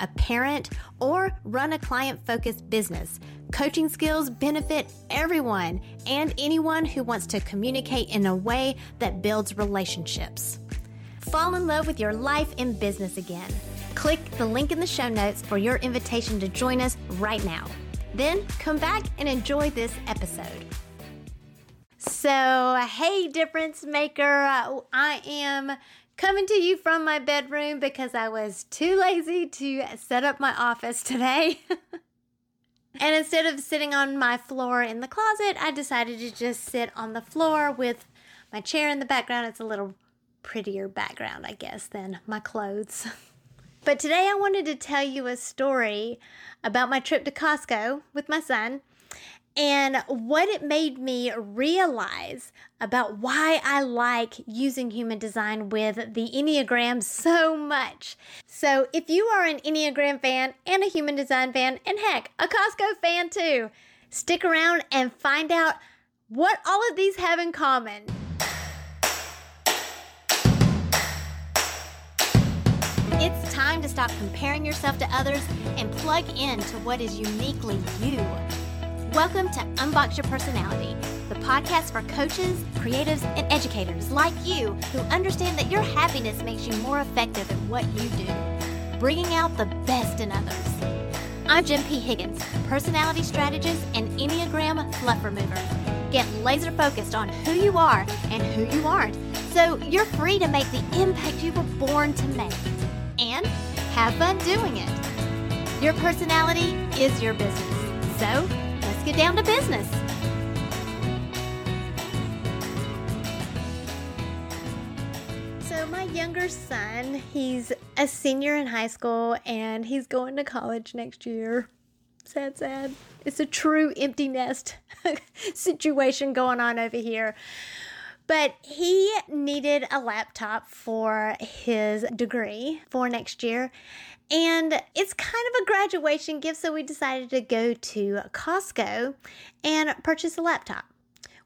a parent, or run a client focused business, coaching skills benefit everyone and anyone who wants to communicate in a way that builds relationships. Fall in love with your life and business again. Click the link in the show notes for your invitation to join us right now. Then come back and enjoy this episode. So, hey, difference maker, I am coming to you from my bedroom because I was too lazy to set up my office today. and instead of sitting on my floor in the closet, I decided to just sit on the floor with my chair in the background. It's a little prettier background, I guess, than my clothes. But today I wanted to tell you a story about my trip to Costco with my son and what it made me realize about why I like using human design with the Enneagram so much. So, if you are an Enneagram fan and a human design fan, and heck, a Costco fan too, stick around and find out what all of these have in common. It's time to stop comparing yourself to others and plug in to what is uniquely you. Welcome to Unbox Your Personality, the podcast for coaches, creatives, and educators like you who understand that your happiness makes you more effective at what you do, bringing out the best in others. I'm Jen P. Higgins, personality strategist and Enneagram fluff remover. Get laser focused on who you are and who you aren't, so you're free to make the impact you were born to make. And have fun doing it. Your personality is your business. So, let's get down to business. So, my younger son, he's a senior in high school and he's going to college next year. Sad, sad. It's a true empty nest situation going on over here. But he needed a laptop for his degree for next year. And it's kind of a graduation gift, so we decided to go to Costco and purchase a laptop.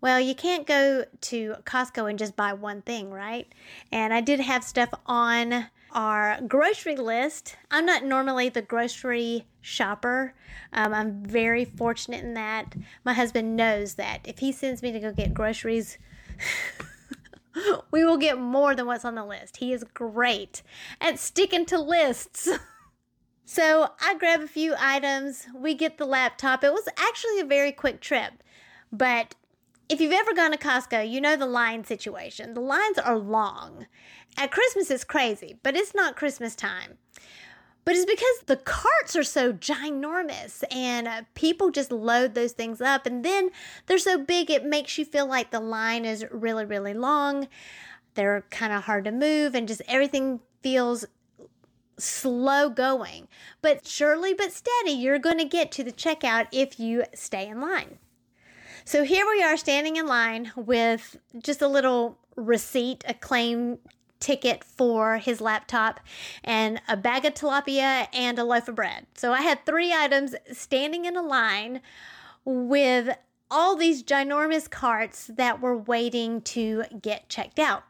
Well, you can't go to Costco and just buy one thing, right? And I did have stuff on our grocery list. I'm not normally the grocery shopper. Um, I'm very fortunate in that. My husband knows that if he sends me to go get groceries, we will get more than what's on the list. He is great at sticking to lists. so I grab a few items, we get the laptop. It was actually a very quick trip, but if you've ever gone to Costco, you know the line situation. The lines are long. At Christmas, it's crazy, but it's not Christmas time. But it's because the carts are so ginormous and uh, people just load those things up. And then they're so big, it makes you feel like the line is really, really long. They're kind of hard to move, and just everything feels slow going. But surely but steady, you're going to get to the checkout if you stay in line. So here we are standing in line with just a little receipt, a claim ticket for his laptop and a bag of tilapia and a loaf of bread. So I had three items standing in a line with all these ginormous carts that were waiting to get checked out.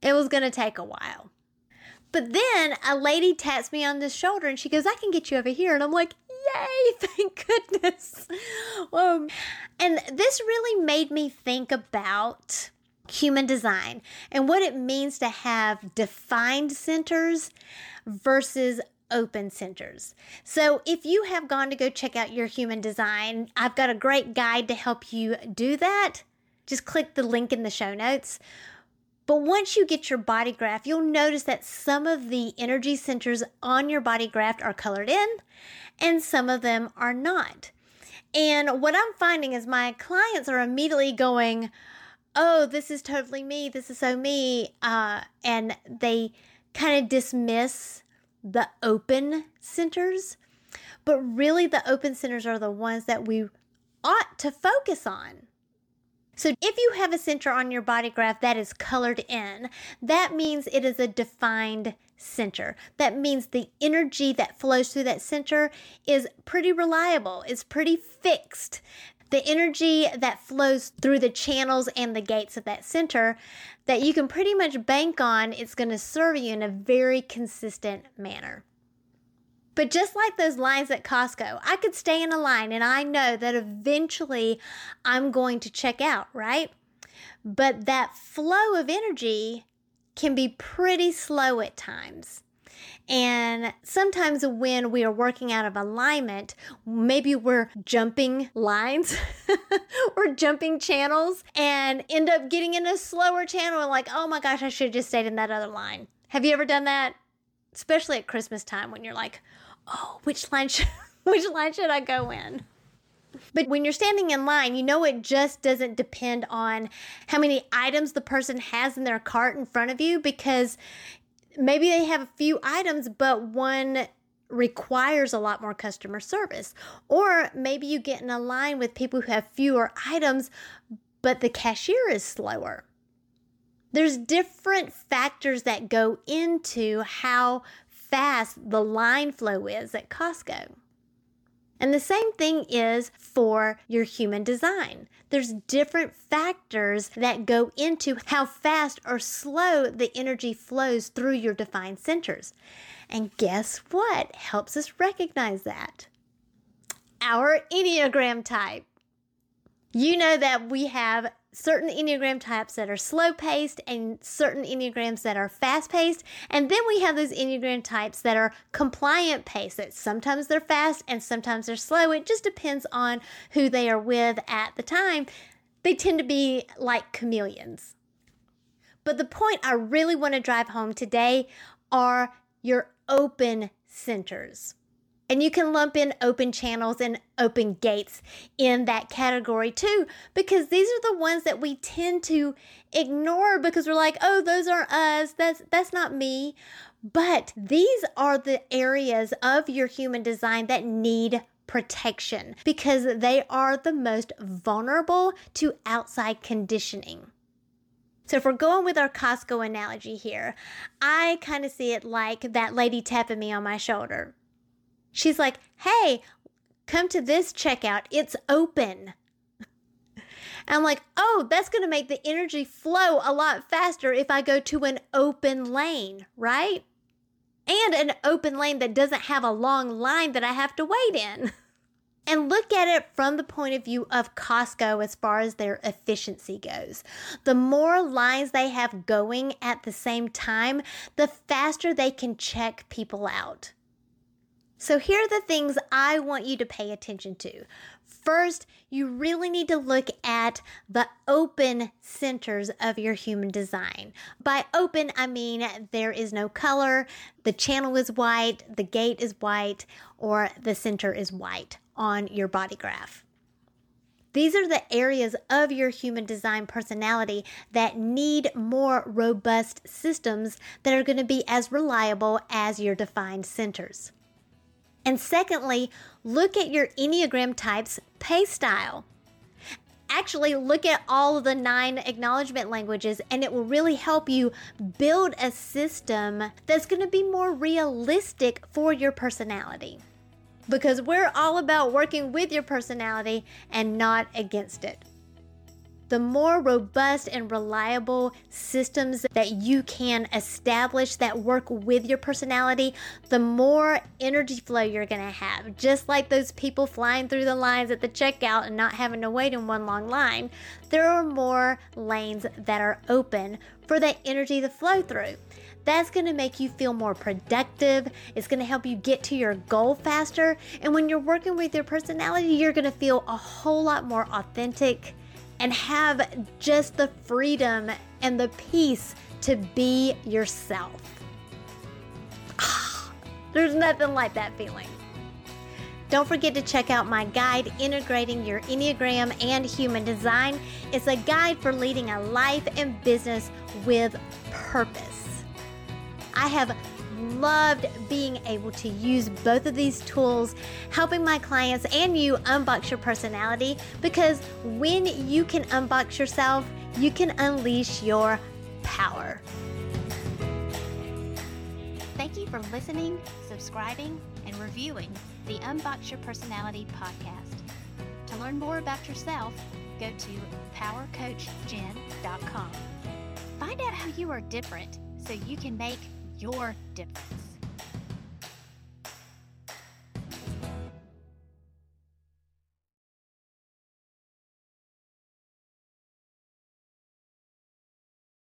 It was going to take a while. But then a lady taps me on the shoulder and she goes, I can get you over here. And I'm like, yay, thank goodness. Um, and this really made me think about human design and what it means to have defined centers versus open centers. So, if you have gone to go check out your human design, I've got a great guide to help you do that. Just click the link in the show notes. But once you get your body graph, you'll notice that some of the energy centers on your body graph are colored in and some of them are not. And what I'm finding is my clients are immediately going, Oh, this is totally me. This is so me. Uh, and they kind of dismiss the open centers, but really the open centers are the ones that we ought to focus on. So, if you have a center on your body graph that is colored in, that means it is a defined center. That means the energy that flows through that center is pretty reliable, is pretty fixed. The energy that flows through the channels and the gates of that center that you can pretty much bank on, it's going to serve you in a very consistent manner. But just like those lines at Costco, I could stay in a line and I know that eventually I'm going to check out, right? But that flow of energy can be pretty slow at times. And sometimes when we are working out of alignment, maybe we're jumping lines or jumping channels and end up getting in a slower channel and like, oh my gosh, I should have just stayed in that other line. Have you ever done that? Especially at Christmas time when you're like, oh, which line should, which line should I go in? But when you're standing in line, you know it just doesn't depend on how many items the person has in their cart in front of you because maybe they have a few items, but one requires a lot more customer service. Or maybe you get in a line with people who have fewer items, but the cashier is slower. There's different factors that go into how fast the line flow is at Costco. And the same thing is for your human design. There's different factors that go into how fast or slow the energy flows through your defined centers. And guess what helps us recognize that? Our Enneagram type. You know that we have certain Enneagram types that are slow paced and certain Enneagrams that are fast paced. And then we have those Enneagram types that are compliant paced, that sometimes they're fast and sometimes they're slow. It just depends on who they are with at the time. They tend to be like chameleons. But the point I really want to drive home today are your open centers. And you can lump in open channels and open gates in that category too, because these are the ones that we tend to ignore because we're like, oh, those aren't us. That's that's not me. But these are the areas of your human design that need protection because they are the most vulnerable to outside conditioning. So, if we're going with our Costco analogy here, I kind of see it like that lady tapping me on my shoulder. She's like, hey, come to this checkout. It's open. I'm like, oh, that's going to make the energy flow a lot faster if I go to an open lane, right? And an open lane that doesn't have a long line that I have to wait in. And look at it from the point of view of Costco as far as their efficiency goes. The more lines they have going at the same time, the faster they can check people out. So, here are the things I want you to pay attention to. First, you really need to look at the open centers of your human design. By open, I mean there is no color, the channel is white, the gate is white, or the center is white on your body graph. These are the areas of your human design personality that need more robust systems that are going to be as reliable as your defined centers. And secondly, look at your Enneagram type's pace style. Actually, look at all of the nine acknowledgement languages, and it will really help you build a system that's going to be more realistic for your personality. because we're all about working with your personality and not against it the more robust and reliable systems that you can establish that work with your personality, the more energy flow you're going to have. Just like those people flying through the lines at the checkout and not having to wait in one long line, there are more lanes that are open for that energy to flow through. That's going to make you feel more productive. It's going to help you get to your goal faster. And when you're working with your personality, you're going to feel a whole lot more authentic and have just the freedom and the peace to be yourself. There's nothing like that feeling. Don't forget to check out my guide, Integrating Your Enneagram and Human Design. It's a guide for leading a life and business with purpose. I have loved being able to use both of these tools, helping my clients and you unbox your personality because when you can unbox yourself, you can unleash your power. Thank you for listening, subscribing, and reviewing the Unbox Your Personality podcast. To learn more about yourself, go to powercoachjen.com. Find out how you are different so you can make your difference.